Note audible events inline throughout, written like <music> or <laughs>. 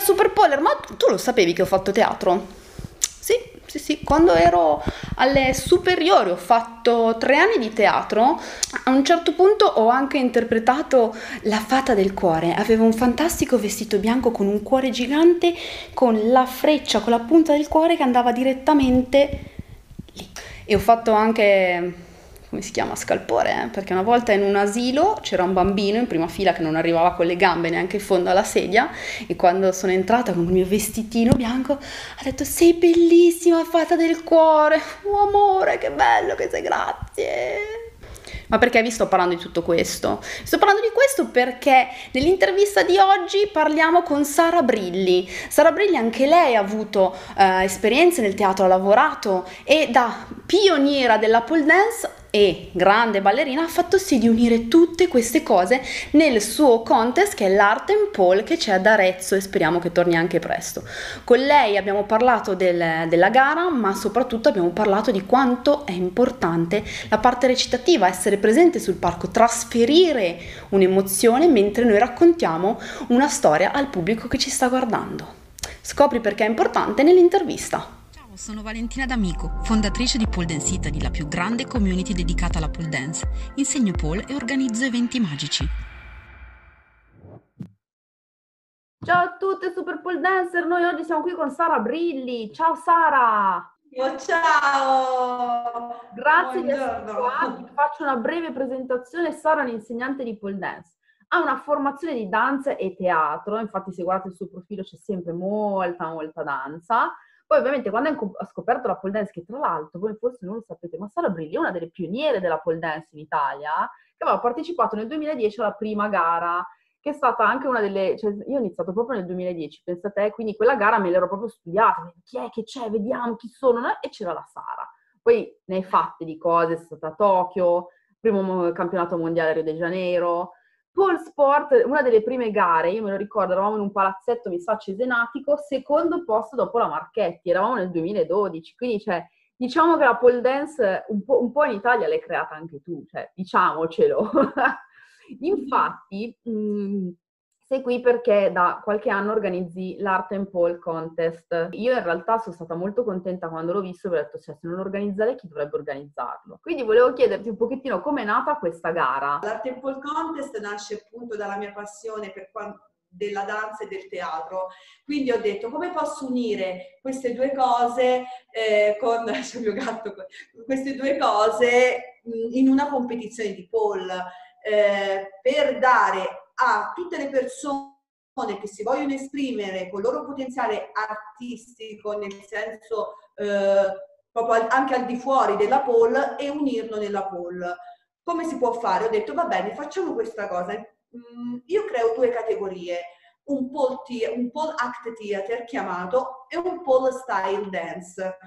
mia super poller, ma tu lo sapevi che ho fatto teatro? Sì, sì, sì, quando ero alle superiori ho fatto tre anni di teatro, a un certo punto ho anche interpretato La fata del cuore, avevo un fantastico vestito bianco con un cuore gigante, con la freccia, con la punta del cuore che andava direttamente lì. E ho fatto anche come si chiama, scalpore, eh? perché una volta in un asilo c'era un bambino in prima fila che non arrivava con le gambe neanche in fondo alla sedia e quando sono entrata con il mio vestitino bianco ha detto sei bellissima, fata del cuore, oh amore, che bello che sei, grazie. Ma perché vi sto parlando di tutto questo? Sto parlando di questo perché nell'intervista di oggi parliamo con Sara Brilli. Sara Brilli anche lei ha avuto eh, esperienze nel teatro, ha lavorato e da pioniera della pole dance e grande ballerina ha fatto sì di unire tutte queste cose nel suo contest che è l'Art and Pole che c'è ad Arezzo e speriamo che torni anche presto. Con lei abbiamo parlato del, della gara ma soprattutto abbiamo parlato di quanto è importante la parte recitativa, essere presente sul palco, trasferire un'emozione mentre noi raccontiamo una storia al pubblico che ci sta guardando. Scopri perché è importante nell'intervista sono Valentina D'Amico, fondatrice di Pole Dance Italy, la più grande community dedicata alla pole dance. Insegno pole e organizzo eventi magici. Ciao a tutte super pole dancer, noi oggi siamo qui con Sara Brilli. Ciao Sara! Oh, ciao! Grazie Buongiorno. di essere qua. Ti faccio una breve presentazione. Sara è un'insegnante di pole dance. Ha una formazione di danza e teatro, infatti se guardate il suo profilo c'è sempre molta, molta danza poi ovviamente quando ha scoperto la pole dance, che tra l'altro voi forse non lo sapete, ma Sara Brilli è una delle pioniere della pole dance in Italia, che aveva partecipato nel 2010 alla prima gara, che è stata anche una delle... Cioè, io ho iniziato proprio nel 2010, pensa a te, quindi quella gara me l'ero proprio studiata, chi è che c'è, vediamo chi sono, e c'era la Sara. Poi ne hai fatte di cose, è stata a Tokyo, primo campionato mondiale a Rio de Janeiro, Pole Sport, una delle prime gare, io me lo ricordo, eravamo in un palazzetto, mi sa, cesenatico, secondo posto dopo la Marchetti, eravamo nel 2012, quindi cioè, diciamo che la pole dance un po', un po in Italia l'hai creata anche tu, cioè, diciamocelo. <laughs> Infatti, mh, sei qui perché da qualche anno organizzi l'Art and Pole Contest. Io in realtà sono stata molto contenta quando l'ho visto e ho detto, cioè, se non organizza lei, chi dovrebbe organizzarlo? Quindi volevo chiederti un pochettino come è nata questa gara. L'Art and Pole Contest nasce appunto dalla mia passione per quanto della danza e del teatro. Quindi ho detto come posso unire queste due cose eh, con <laughs> il mio gatto, queste due cose in una competizione di pole eh, per dare a tutte le persone che si vogliono esprimere con il loro potenziale artistico, nel senso eh, proprio anche al di fuori della poll e unirlo nella poll. Come si può fare? Ho detto va bene, facciamo questa cosa. Mm, io creo due categorie, un pole, un pole act theater chiamato e un pole style dance.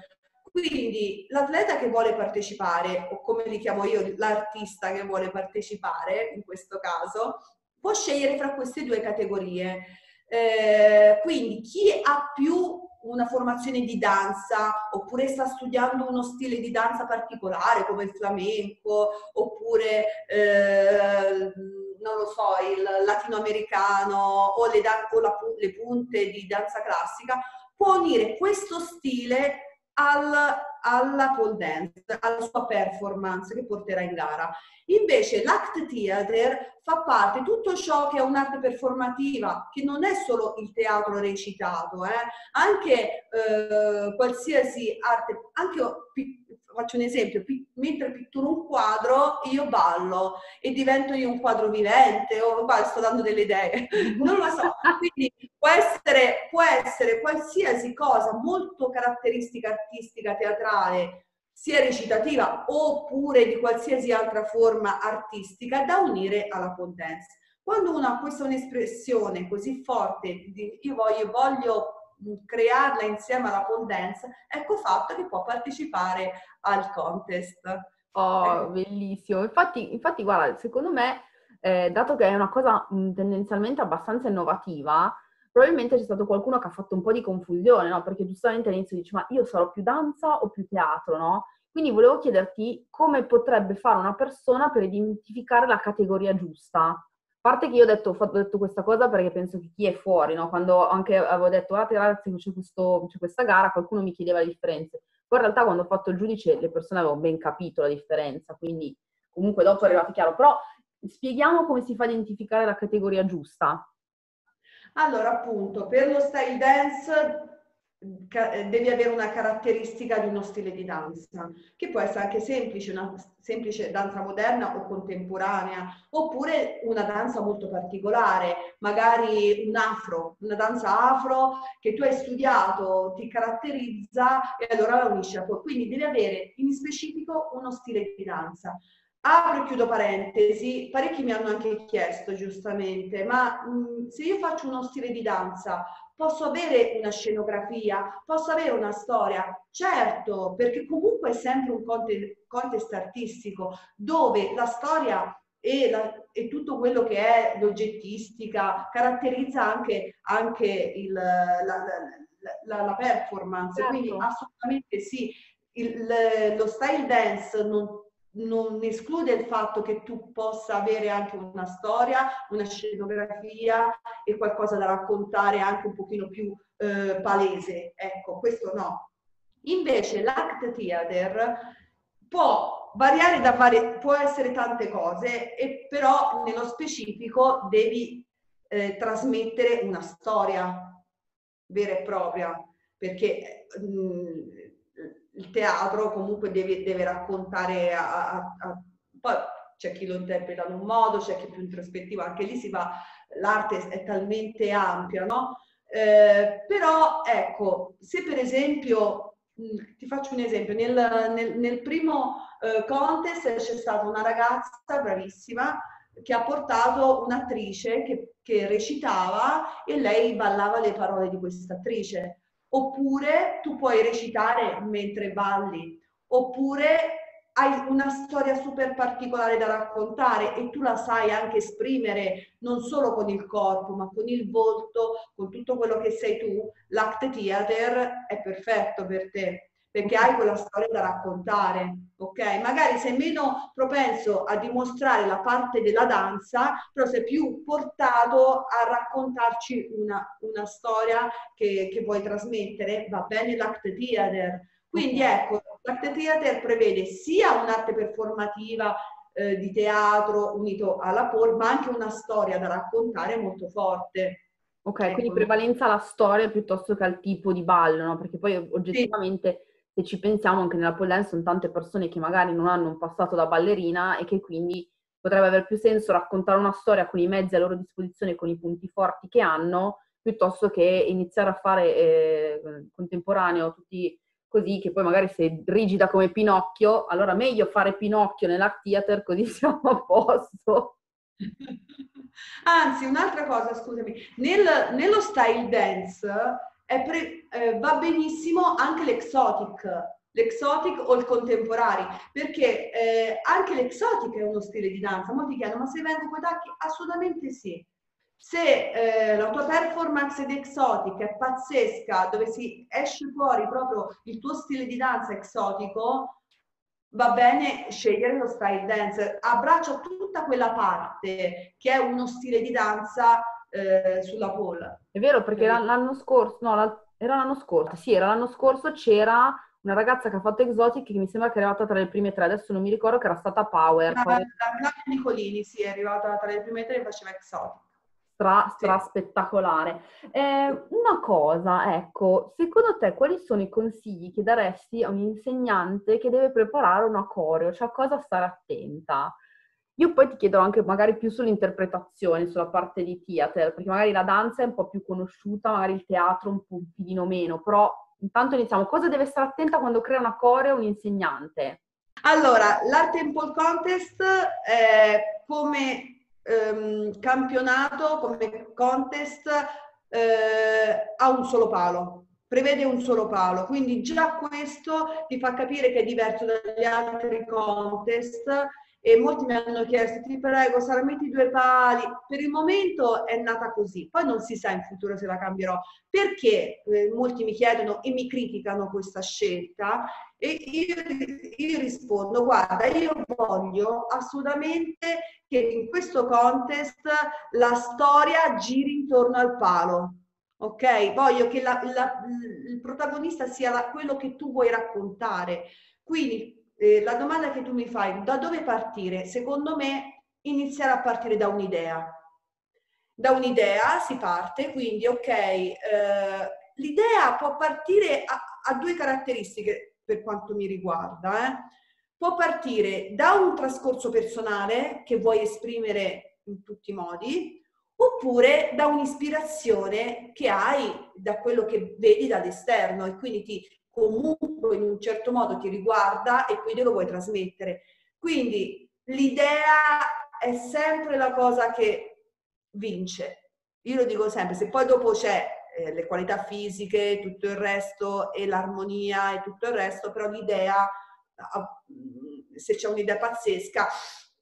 Quindi l'atleta che vuole partecipare, o come li chiamo io, l'artista che vuole partecipare in questo caso, può scegliere fra queste due categorie. Eh, quindi chi ha più una formazione di danza oppure sta studiando uno stile di danza particolare come il flamenco oppure eh, non lo so il latinoamericano o, le, o la, le punte di danza classica può unire questo stile al, alla pole dance, alla sua performance che porterà in gara. Invece l'act theater fa parte di tutto ciò che è un'arte performativa, che non è solo il teatro recitato, eh? anche eh, qualsiasi arte, anche faccio un esempio, mentre pitturo un quadro io ballo e divento io un quadro vivente o guarda, sto dando delle idee, <laughs> non lo so. Quindi può essere, può essere qualsiasi cosa molto caratteristica artistica, teatrale, sia recitativa oppure di qualsiasi altra forma artistica da unire alla dance. Quando uno ha questa un'espressione così forte di io voglio, voglio crearla insieme alla pole dance, ecco fatto che può partecipare al contest. Oh, bellissimo. Infatti, infatti guarda, secondo me, eh, dato che è una cosa mh, tendenzialmente abbastanza innovativa, probabilmente c'è stato qualcuno che ha fatto un po' di confusione, no? Perché giustamente all'inizio dici, ma io sarò più danza o più teatro, no? Quindi volevo chiederti come potrebbe fare una persona per identificare la categoria giusta. Parte che io ho detto, ho detto questa cosa perché penso che chi è fuori, no? quando anche avevo detto guardate ragazzi c'è, questo, c'è questa gara, qualcuno mi chiedeva le differenze. Poi in realtà quando ho fatto il giudice le persone avevano ben capito la differenza, quindi comunque dopo è arrivato chiaro. Però spieghiamo come si fa a identificare la categoria giusta. Allora, appunto, per lo style dance devi avere una caratteristica di uno stile di danza, che può essere anche semplice, una semplice danza moderna o contemporanea, oppure una danza molto particolare, magari un afro, una danza afro che tu hai studiato, ti caratterizza e allora la unisci a poi. Quindi devi avere in specifico uno stile di danza. Apro e chiudo parentesi, parecchi mi hanno anche chiesto giustamente, ma mh, se io faccio uno stile di danza Posso avere una scenografia, posso avere una storia, certo, perché comunque è sempre un contest, artistico dove la storia e, la, e, tutto quello che è l'oggettistica caratterizza anche, anche il, la, la, la, performance. Certo. Quindi assolutamente sì, il, lo style dance non, non esclude il fatto che tu possa avere anche una storia, una scenografia e qualcosa da raccontare anche un pochino più eh, palese. Ecco, questo no. Invece l'act theater può variare da varie, può essere tante cose, e però nello specifico devi eh, trasmettere una storia vera e propria, perché mh, mm, il teatro comunque deve, deve raccontare a, a, a, poi c'è chi lo interpreta in un modo, c'è chi più introspettivo, anche lì si va, l'arte è talmente ampia, no? Eh, però ecco, se per esempio, mh, ti faccio un esempio, nel, nel, nel primo eh, contest c'è stata una ragazza bravissima che ha portato un'attrice che, che recitava e lei ballava le parole di questa attrice oppure tu puoi recitare mentre balli, oppure hai una storia super particolare da raccontare e tu la sai anche esprimere non solo con il corpo, ma con il volto, con tutto quello che sei tu, l'act theater è perfetto per te perché hai quella storia da raccontare, ok? Magari sei meno propenso a dimostrare la parte della danza, però sei più portato a raccontarci una, una storia che, che vuoi trasmettere, va bene l'act theater. Quindi ecco, l'act theater prevede sia un'arte performativa eh, di teatro unito alla pole, ma anche una storia da raccontare molto forte. Ok, ecco. quindi prevalenza alla storia piuttosto che al tipo di ballo, no? Perché poi oggettivamente... Sì se ci pensiamo anche nella pole dance sono tante persone che magari non hanno un passato da ballerina e che quindi potrebbe avere più senso raccontare una storia con i mezzi a loro disposizione, con i punti forti che hanno, piuttosto che iniziare a fare eh, contemporaneo tutti così, che poi magari sei rigida come Pinocchio, allora meglio fare Pinocchio nell'art theater così <laughs> siamo a posto. Anzi, un'altra cosa, scusami, Nel, nello style dance pre, eh, va benissimo anche l'exotic, l'exotic o il contemporaneo, perché eh, anche l'exotic è uno stile di danza. Molti chiedono, ma se vengo con i tacchi? Assolutamente sì. Se eh, la tua performance di exotic è pazzesca, dove si esce fuori proprio il tuo stile di danza exotico, va bene scegliere lo style dance. Abbraccia tutta quella parte che è uno stile di danza eh, sulla pole. È vero, perché l'anno scorso, no, era l'anno scorso, sì, era l'anno scorso, c'era una ragazza che ha fatto Exotic che mi sembra che è arrivata tra le prime tre, adesso non mi ricordo che era stata Power. La, Power. la Nicolini, sì, è arrivata tra le prime tre e faceva Exotic. Stra, stra sì. spettacolare. Eh, una cosa, ecco, secondo te quali sono i consigli che daresti a un insegnante che deve preparare una coreo? Cioè a cosa stare attenta? Io poi ti chiedo anche magari più sull'interpretazione, sulla parte di theater, perché magari la danza è un po' più conosciuta, magari il teatro un pochino meno, però intanto iniziamo. Cosa deve stare attenta quando crea una coreo un insegnante? Allora, l'Art Temple Contest è come ehm, campionato, come contest, eh, ha un solo palo, prevede un solo palo, quindi già questo ti fa capire che è diverso dagli altri contest e molti mi hanno chiesto, ti prego, Sara, metti due pali. Per il momento è nata così, poi non si sa in futuro se la cambierò. Perché eh, molti mi chiedono e mi criticano questa scelta e io, io rispondo, guarda, io voglio assolutamente che in questo contest la storia giri intorno al palo. Ok? Voglio che la, la, il protagonista sia la, quello che tu vuoi raccontare. Quindi eh, la domanda che tu mi fai, da dove partire? Secondo me iniziare a partire da un'idea. Da un'idea si parte, quindi ok, eh, l'idea può partire a, a, due caratteristiche per quanto mi riguarda. Eh. Può partire da un trascorso personale che vuoi esprimere in tutti i modi, oppure da un'ispirazione che hai da quello che vedi dall'esterno e quindi ti comunque in un certo modo ti riguarda e quindi lo vuoi trasmettere. Quindi l'idea è sempre la cosa che vince. Io lo dico sempre, se poi dopo c'è eh, le qualità fisiche, tutto il resto e l'armonia e tutto il resto, però l'idea, se c'è un'idea pazzesca,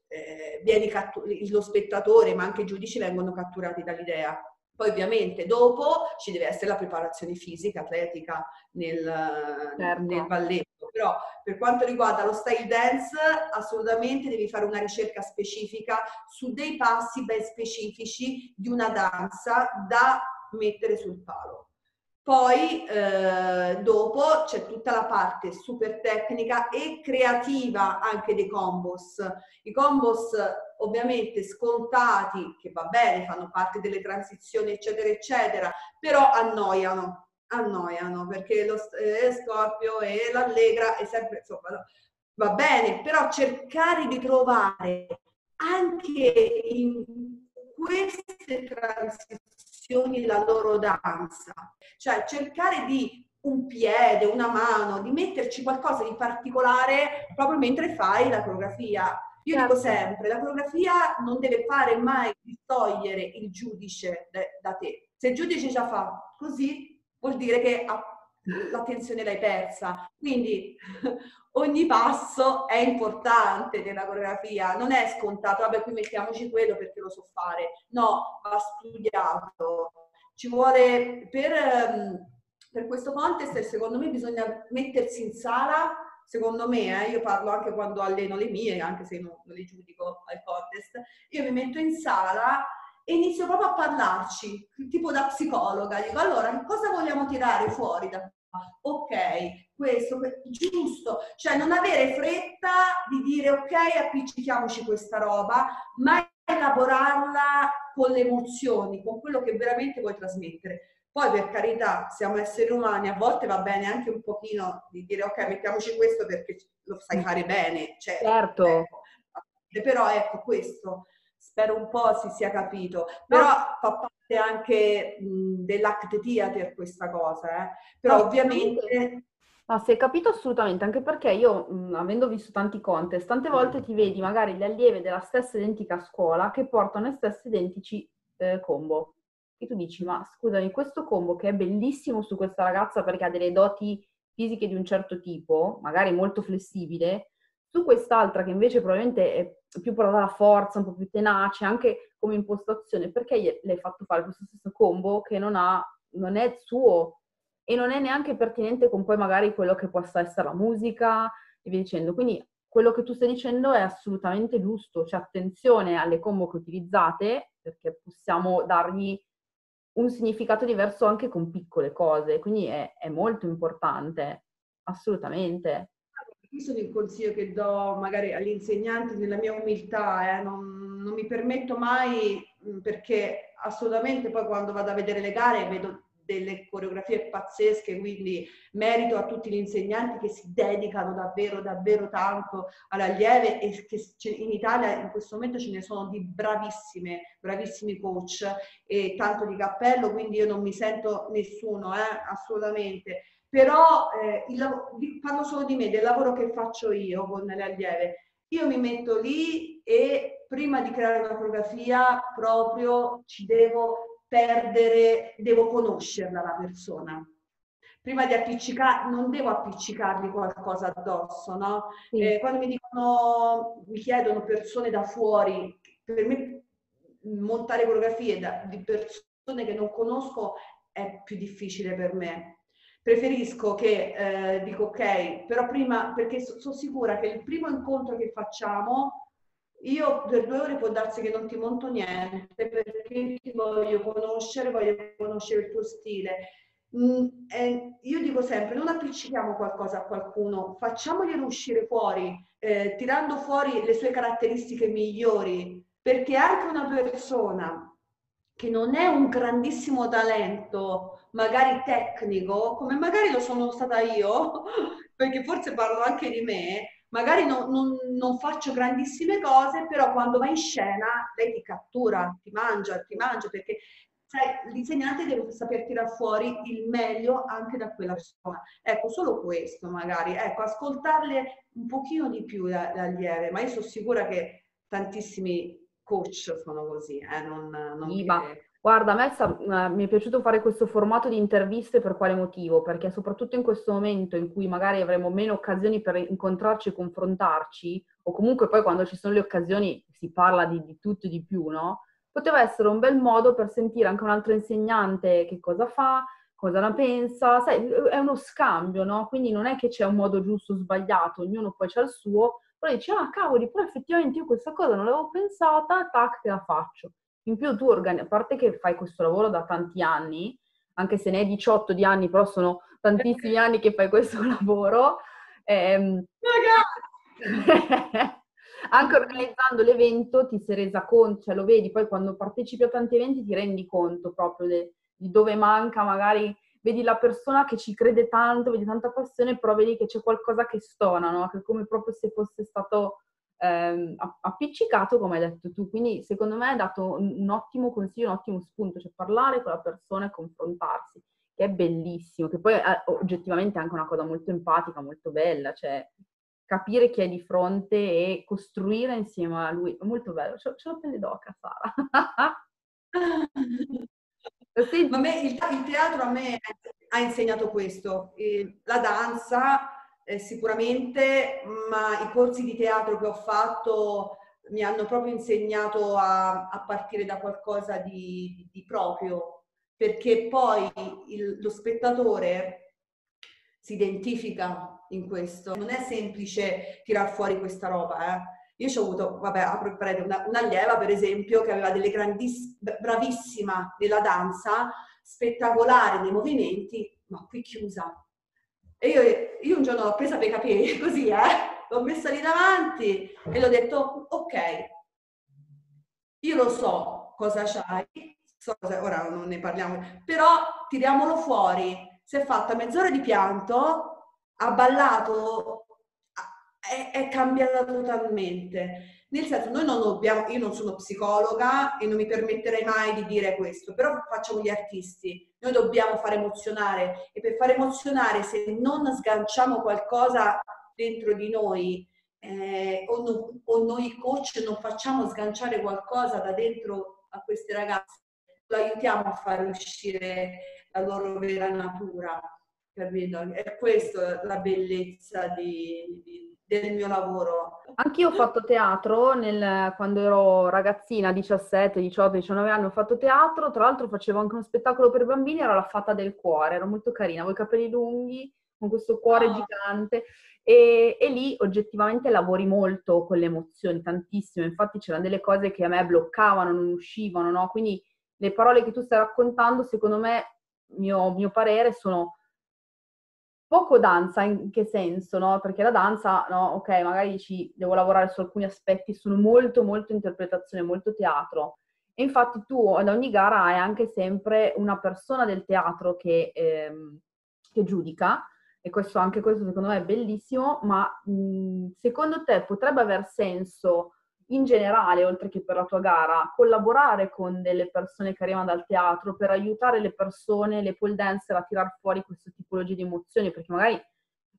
eh, cattur- lo spettatore ma anche i giudici vengono catturati dall'idea. Poi ovviamente dopo ci deve essere la preparazione fisica, atletica nel, certo. nel balletto, però per quanto riguarda lo style dance assolutamente devi fare una ricerca specifica su dei passi ben specifici di una danza da mettere sul palo. Poi eh, dopo c'è tutta la parte super tecnica e creativa anche dei combos. I combos ovviamente scontati, che va bene, fanno parte delle transizioni eccetera eccetera, però annoiano, annoiano perché lo eh, Scorpio e l'Allegra è sempre, insomma, va bene, però cercare di trovare anche in queste transizioni la loro danza, cioè cercare di un piede, una mano, di metterci qualcosa di particolare proprio mentre fai la coreografia. Io certo. dico sempre, la coreografia non deve fare mai distogliere il giudice da te. Se il giudice già fa così, vuol dire che l'attenzione l'hai persa. Quindi <laughs> ogni passo è importante nella coreografia, non è scontato, vabbè qui mettiamoci quello perché lo so fare. No, va studiato. Ci vuole per, ehm, per questo contest, secondo me bisogna mettersi in sala secondo me, eh, io parlo anche quando alleno le mie, anche se non, non le giudico al contest, io mi metto in sala e inizio proprio a parlarci, tipo da psicologa, dico allora cosa vogliamo tirare fuori da? Ok, questo, giusto, cioè non avere fretta di dire ok, appiccichiamoci questa roba, ma elaborarla con le emozioni, con quello che veramente vuoi trasmettere. Poi per carità, siamo esseri umani, a volte va bene anche un pochino di dire ok, mettiamoci questo perché lo sai mm. fare bene. Cioè, certo. Ecco, però ecco questo, spero un po' si sia capito. Però no. fa parte anche mh, dell'act theater questa cosa, eh. Però no, ovviamente... No, si è capito assolutamente, anche perché io, mh, avendo visto tanti contest, tante volte ti vedi magari le allieve della stessa identica scuola che portano le stesse identici eh, combo. E tu dici, ma scusami, questo combo che è bellissimo su questa ragazza perché ha delle doti fisiche di un certo tipo, magari molto flessibile, su quest'altra che invece probabilmente è più portata alla forza, un po' più tenace, anche come impostazione, perché le hai fatto fare questo stesso combo che non, ha, non è suo e non è neanche pertinente con poi magari quello che possa essere la musica e via dicendo. Quindi quello che tu stai dicendo è assolutamente giusto, cioè attenzione alle combo che utilizzate perché possiamo dargli un significato diverso anche con piccole cose, quindi è, è molto importante, assolutamente. Questo è il consiglio che do magari agli insegnanti nella mia umiltà, eh, non, non, mi permetto mai perché assolutamente poi quando vado a vedere le gare vedo delle coreografie pazzesche, quindi merito a tutti gli insegnanti che si dedicano davvero, davvero tanto all'allieve e che in Italia in questo momento ce ne sono di bravissime, bravissimi coach e tanto di cappello, quindi io non mi sento nessuno, eh, assolutamente però eh, il, parlo solo di me, del lavoro che faccio io con le allieve. Io mi metto lì e prima di creare una coreografia proprio ci devo perdere, devo conoscerla la persona. prima di appiccicare, non devo appiccicargli qualcosa addosso, no? Sì. Eh, quando mi dicono, mi chiedono persone da fuori, per me montare coreografie da, di persone che non conosco è più difficile per me. Preferisco che eh, dico ok, però prima, perché sono so sicura che il primo incontro che facciamo, io per due ore può darsi che non ti monto niente, perché ti voglio conoscere, voglio conoscere il tuo stile. Mm, eh, io dico sempre, non appiccichiamo qualcosa a qualcuno, facciamogli uscire fuori, eh, tirando fuori le sue caratteristiche migliori, perché anche una persona che non è un grandissimo talento, magari tecnico, come magari lo sono stata io, <laughs> perché forse parlo anche di me, magari non, non, non, faccio grandissime cose, però quando va in scena lei ti cattura, ti mangia, ti mangia, perché sai, l'insegnante deve saper tirare fuori il meglio anche da quella persona. Ecco, solo questo magari, ecco, ascoltarle un pochino di più le allieve, ma io sono sicura che tantissimi coach sono così, eh, non, non guarda, a me sa, uh, mi è piaciuto fare questo formato di interviste per quale motivo? Perché soprattutto in questo momento in cui magari avremo meno occasioni per incontrarci e confrontarci, o comunque poi quando ci sono le occasioni si parla di, di tutto e di più, no? Poteva essere un bel modo per sentire anche un altro insegnante che cosa fa, cosa ne pensa, sai, è uno scambio, no? Quindi non è che c'è un modo giusto o sbagliato, ognuno poi c'ha il suo, però dici, ah cavoli, però effettivamente io questa cosa non l'avevo pensata, tac, te la faccio. In più tu organizzi, a parte che fai questo lavoro da tanti anni, anche se ne hai 18 di anni, però sono tantissimi anni che fai questo <laughs> lavoro. Ehm, <laughs> anche organizzando l'evento ti sei resa conto, cioè lo vedi, poi quando partecipi a tanti eventi ti rendi conto proprio de, di dove manca magari vedi la persona che ci crede tanto, vedi tanta passione, però vedi che c'è qualcosa che stona, no? Che come proprio se fosse stato ehm, appiccicato, come hai detto tu. Quindi secondo me hai dato un, un, ottimo consiglio, un ottimo spunto, cioè parlare con la persona e confrontarsi, che è bellissimo, che poi è oggettivamente è anche una cosa molto empatica, molto bella, cioè capire chi è di fronte e costruire insieme a lui. È molto bello, ce, ce la pelle d'oca, Sara. <laughs> Ma me, il, il, teatro a me ha insegnato questo, la danza eh, sicuramente, ma i corsi di teatro che ho fatto mi hanno proprio insegnato a, a partire da qualcosa di, di proprio, perché poi il, lo spettatore si identifica in questo. Non è semplice tirar fuori questa roba, eh io ho avuto, vabbè, apro il parete, una, un'allieva per esempio che aveva delle grandissime, bravissima nella danza, spettacolare nei movimenti, ma qui chiusa. E io, io un giorno l'ho presa per i capelli, <laughs> così, eh, l'ho messa lì davanti e l'ho detto, ok, io lo so cosa c'hai, so cosa, ora non ne parliamo, però tiriamolo fuori. Si è fatta mezz'ora di pianto, ha ballato è, è, cambiata totalmente. Nel senso, noi non dobbiamo, io non sono psicologa e non mi permetterei mai di dire questo, però facciamo gli artisti, noi dobbiamo fare emozionare e per fare emozionare se non sganciamo qualcosa dentro di noi eh, o, no, o noi coach non facciamo sganciare qualcosa da dentro a queste ragazze, lo aiutiamo a far uscire la loro vera natura, capito? È questa la bellezza di, di del mio lavoro. Anch'io ho fatto teatro nel, quando ero ragazzina, 17, 18, 19 anni, ho fatto teatro, tra l'altro facevo anche uno spettacolo per bambini, era la fata del cuore, ero molto carina, avevo i capelli lunghi, con questo cuore oh. gigante e, e, lì oggettivamente lavori molto con le emozioni, tantissimo, infatti c'erano delle cose che a me bloccavano, non uscivano, no? Quindi le parole che tu stai raccontando, secondo me, mio, mio parere, sono poco danza in che senso, no? Perché la danza, no, ok, magari dici devo lavorare su alcuni aspetti, sono molto molto interpretazione, molto teatro. E infatti tu ad ogni gara hai anche sempre una persona del teatro che, ehm, che giudica, e questo, anche questo secondo me è bellissimo, ma mh, secondo te potrebbe aver senso in generale, oltre che per la tua gara, collaborare con delle persone che arrivano dal teatro per aiutare le persone, le pole dancer a tirar fuori questa tipologia di emozioni, perché magari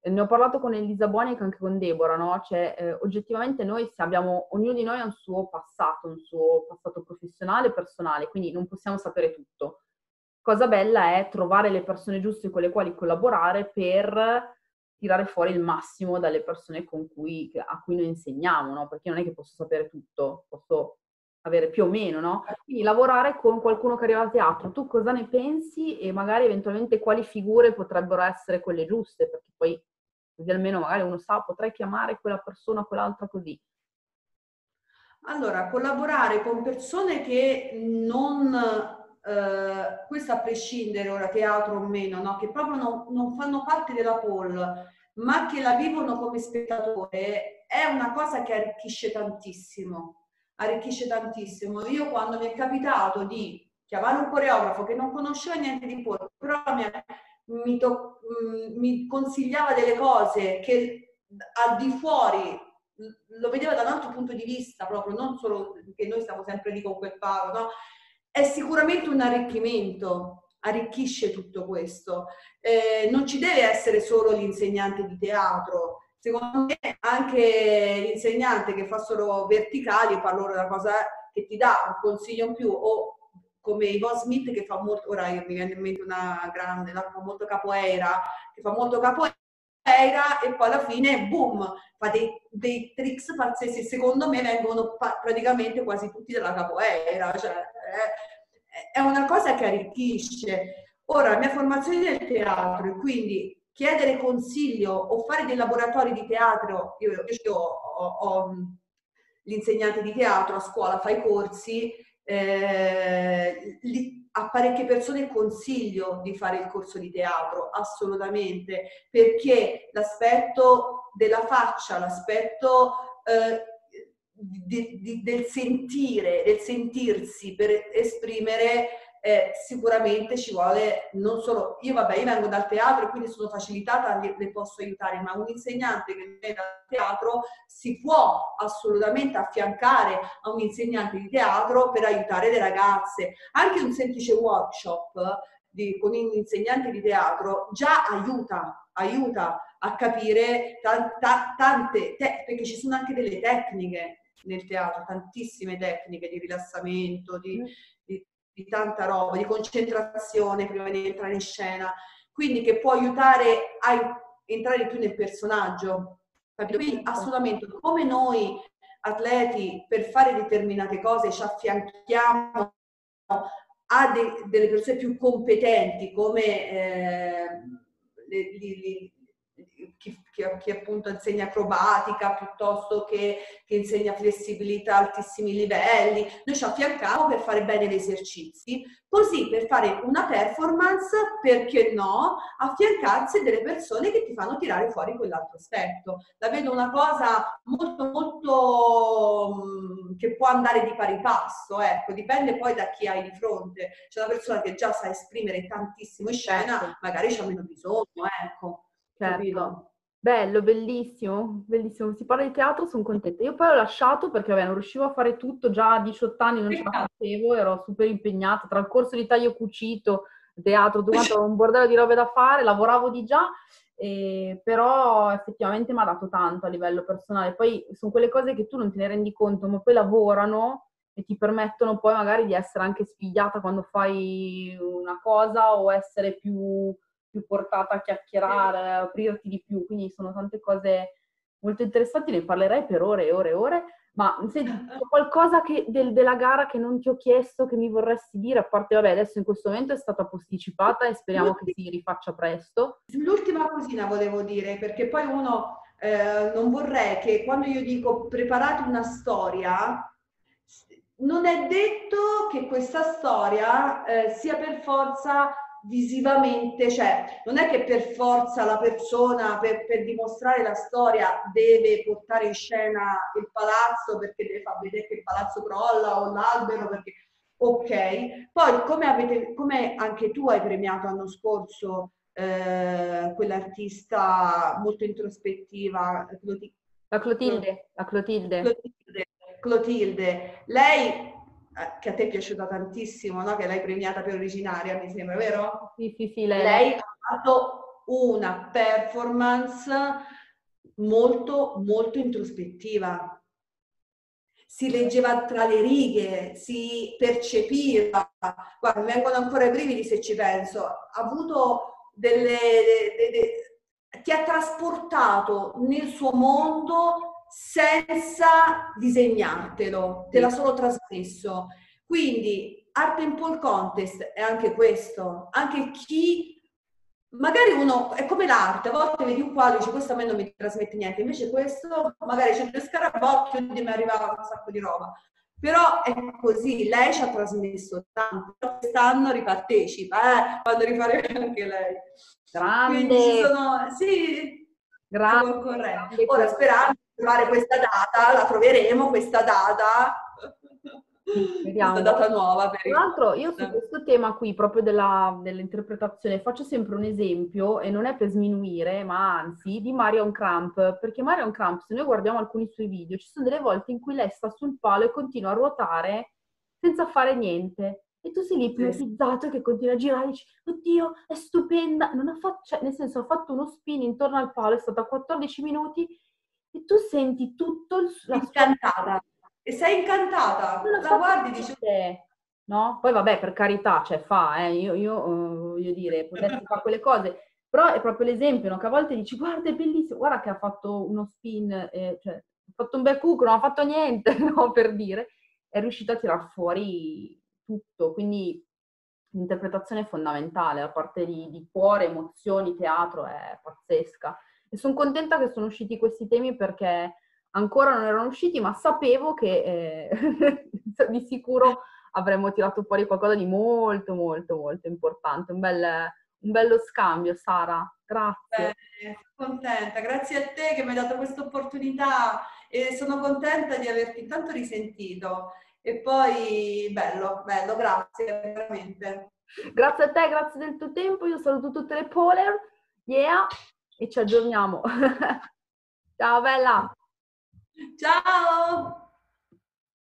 eh, ne ho parlato con Elisa Buoni e anche con Deborah, no? Cioè, eh, oggettivamente noi abbiamo, ognuno di noi ha un suo passato, un suo passato professionale e personale, quindi non possiamo sapere tutto. cosa bella è trovare le persone giuste con le quali collaborare per tirare fuori il massimo dalle persone cui, a cui noi insegniamo, no? Perché non è che posso sapere tutto, posso avere più o meno, no? Quindi lavorare con qualcuno che arriva al teatro, tu cosa ne pensi e magari eventualmente quali figure potrebbero essere quelle giuste, perché poi così almeno magari uno sa, potrei chiamare quella persona, quell'altra così. Allora, collaborare con persone che non, eh, questo a prescindere ora teatro o meno, no? che proprio non, non fanno parte della poll, ma che la vivono come spettatore, è una cosa che arricchisce tantissimo arricchisce tantissimo. Io quando mi è capitato di chiamare un coreografo che non conosceva niente di pole, però mi, mi, to, mm, mi consigliava delle cose che al di fuori lo vedeva da un altro punto di vista, proprio non solo che noi stiamo sempre lì con quel palo, no? È sicuramente un arricchimento, arricchisce tutto questo. Eh, non ci deve essere solo l'insegnante di teatro, Secondo me anche l'insegnante che fa solo verticali, parlo ora una cosa che ti dà un consiglio in più o come Yvonne Smith che fa molto, ora mi viene in mente una grande, fa molto capoeira, che fa molto capoeira e poi alla fine boom, fa dei, dei tricks pazzeschi, secondo me vengono pa- praticamente quasi tutti dalla capoeira, cioè è, è una cosa che arricchisce. Ora, la mia formazione è nel teatro quindi chiedere consiglio o fare dei laboratori di teatro, io, io ho, ho, l'insegnante di teatro a scuola, fa i corsi, eh, li, a parecchie persone consiglio di fare il corso di teatro, assolutamente, perché l'aspetto della faccia, l'aspetto eh, di, di, del sentire, del sentirsi per esprimere eh, sicuramente ci vuole non solo, io vabbè, io vengo dal teatro e quindi sono facilitata, le, posso aiutare, ma un insegnante che viene dal teatro si può assolutamente affiancare a un insegnante di teatro per aiutare le ragazze. Anche un semplice workshop di, con un insegnante di teatro già aiuta, aiuta a capire ta, tante, te, perché ci sono anche delle tecniche nel teatro, tantissime tecniche di rilassamento, di, mm di tanta roba, di concentrazione prima di entrare in scena, quindi che può aiutare a entrare più nel personaggio. Capito? Quindi assolutamente come noi atleti per fare determinate cose ci affianchiamo a de- delle persone più competenti come eh, le, le, chi, chi, chi, appunto insegna acrobatica piuttosto che, che insegna flessibilità a altissimi livelli. Noi ci affianchiamo per fare bene gli esercizi, così per fare una performance, perché no, affiancarsi delle persone che ti fanno tirare fuori quell'altro aspetto. La vedo una cosa molto, molto mm, che può andare di pari passo, ecco, dipende poi da chi hai di fronte. C'è una persona che già sa esprimere tantissimo in scena, certo. magari c'ha meno bisogno, ecco. Certo. Bello, bellissimo, bellissimo. Si parla di teatro, sono contenta. Io poi ho lasciato perché vabbè, non riuscivo a fare tutto, già a 18 anni non ce la facevo, ero super impegnata tra il corso di taglio cucito, teatro, tutto un bordello di robe da fare, lavoravo di già, eh, però effettivamente mi ha dato tanto a livello personale. Poi sono quelle cose che tu non te ne rendi conto, ma poi lavorano e ti permettono poi magari di essere anche spigliata quando fai una cosa o essere più più portata a chiacchierare, a aprirti di più, quindi sono tante cose molto interessanti, ne parlerei per ore e ore e ore, ma senti, <laughs> qualcosa che, del, della gara che non ti ho chiesto, che mi vorresti dire, a parte, vabbè, adesso in questo momento è stata posticipata e speriamo che si rifaccia presto. L'ultima cosina volevo dire, perché poi uno, eh, non vorrei che quando io dico preparate una storia, non è detto che questa storia eh, sia per forza visivamente, cioè non è che per forza la persona per, per, dimostrare la storia deve portare in scena il palazzo perché deve far vedere che il palazzo crolla o l'albero perché ok, poi come, avete, come anche tu hai premiato l'anno scorso eh, quell'artista molto introspettiva la Clotilde, la Clotilde. Clotilde, Clotilde. lei che a te è piaciuta tantissimo, no? che l'hai premiata per originaria, mi sembra, vero? Sì, sì, sì. Lei, lei ha fatto una performance molto, molto introspettiva. si leggeva tra le righe, si percepiva. Guarda, mi vengono ancora i brividi se ci penso. Ha avuto delle, de, de, ti ha trasportato nel suo mondo senza disegnartelo, te l'ha solo trasmesso. Quindi Art and Pole Contest è anche questo, anche chi magari uno è come l'arte, a volte vedi un quadro e dici questo a me non mi trasmette niente, invece questo magari c'è due scarabocchi e mi arrivava un sacco di roba. Però è così, lei ci ha trasmesso tanto, quest'anno ripartecipa, eh, quando rifare anche lei. Grande! Quindi ci sono, sì, grande. Ora sperando trovare questa data, la troveremo questa data Vediamo. Questa data nuova. Per Tra l'altro io su questo tema qui, proprio della, dell'interpretazione, faccio sempre un esempio, e non è per sminuire, ma anzi, di Marion Cramp, perché Marion Cramp, se noi guardiamo alcuni suoi video, ci sono delle volte in cui lei sta sul palo e continua a ruotare senza fare niente. E tu sei lì ipnotizzato che continua a girare e dici, oddio, è stupenda. Non ha fatto, cioè, nel senso, ha fatto uno spin intorno al palo, è stata 14 minuti e tu senti tutto il... La Incantata e sei incantata, la so guardi e dici... No? Poi vabbè, per carità, cioè fa, eh, io, io uh, voglio dire, <laughs> potessi fare quelle cose, però è proprio l'esempio, no? che a volte dici, guarda è bellissimo, guarda che ha fatto uno spin, eh, cioè, ha fatto un bel cucco, non ha fatto niente, <laughs> no? per dire, è riuscito a tirar fuori tutto, quindi l'interpretazione è fondamentale, la parte di, di cuore, emozioni, teatro è pazzesca. E sono contenta che sono usciti questi temi perché ancora non erano usciti, ma sapevo che eh, <laughs> di sicuro avremmo tirato fuori qualcosa di molto, molto, molto importante. Un, bel, un bello scambio, Sara. Grazie. Beh, contenta, grazie a te che mi hai dato questa opportunità e sono contenta di averti intanto risentito. E poi bello, bello, grazie veramente. Grazie a te, grazie del tuo tempo. Io saluto tutte le poler, yeah, e ci aggiorniamo. <laughs> Ciao bella! Ciao!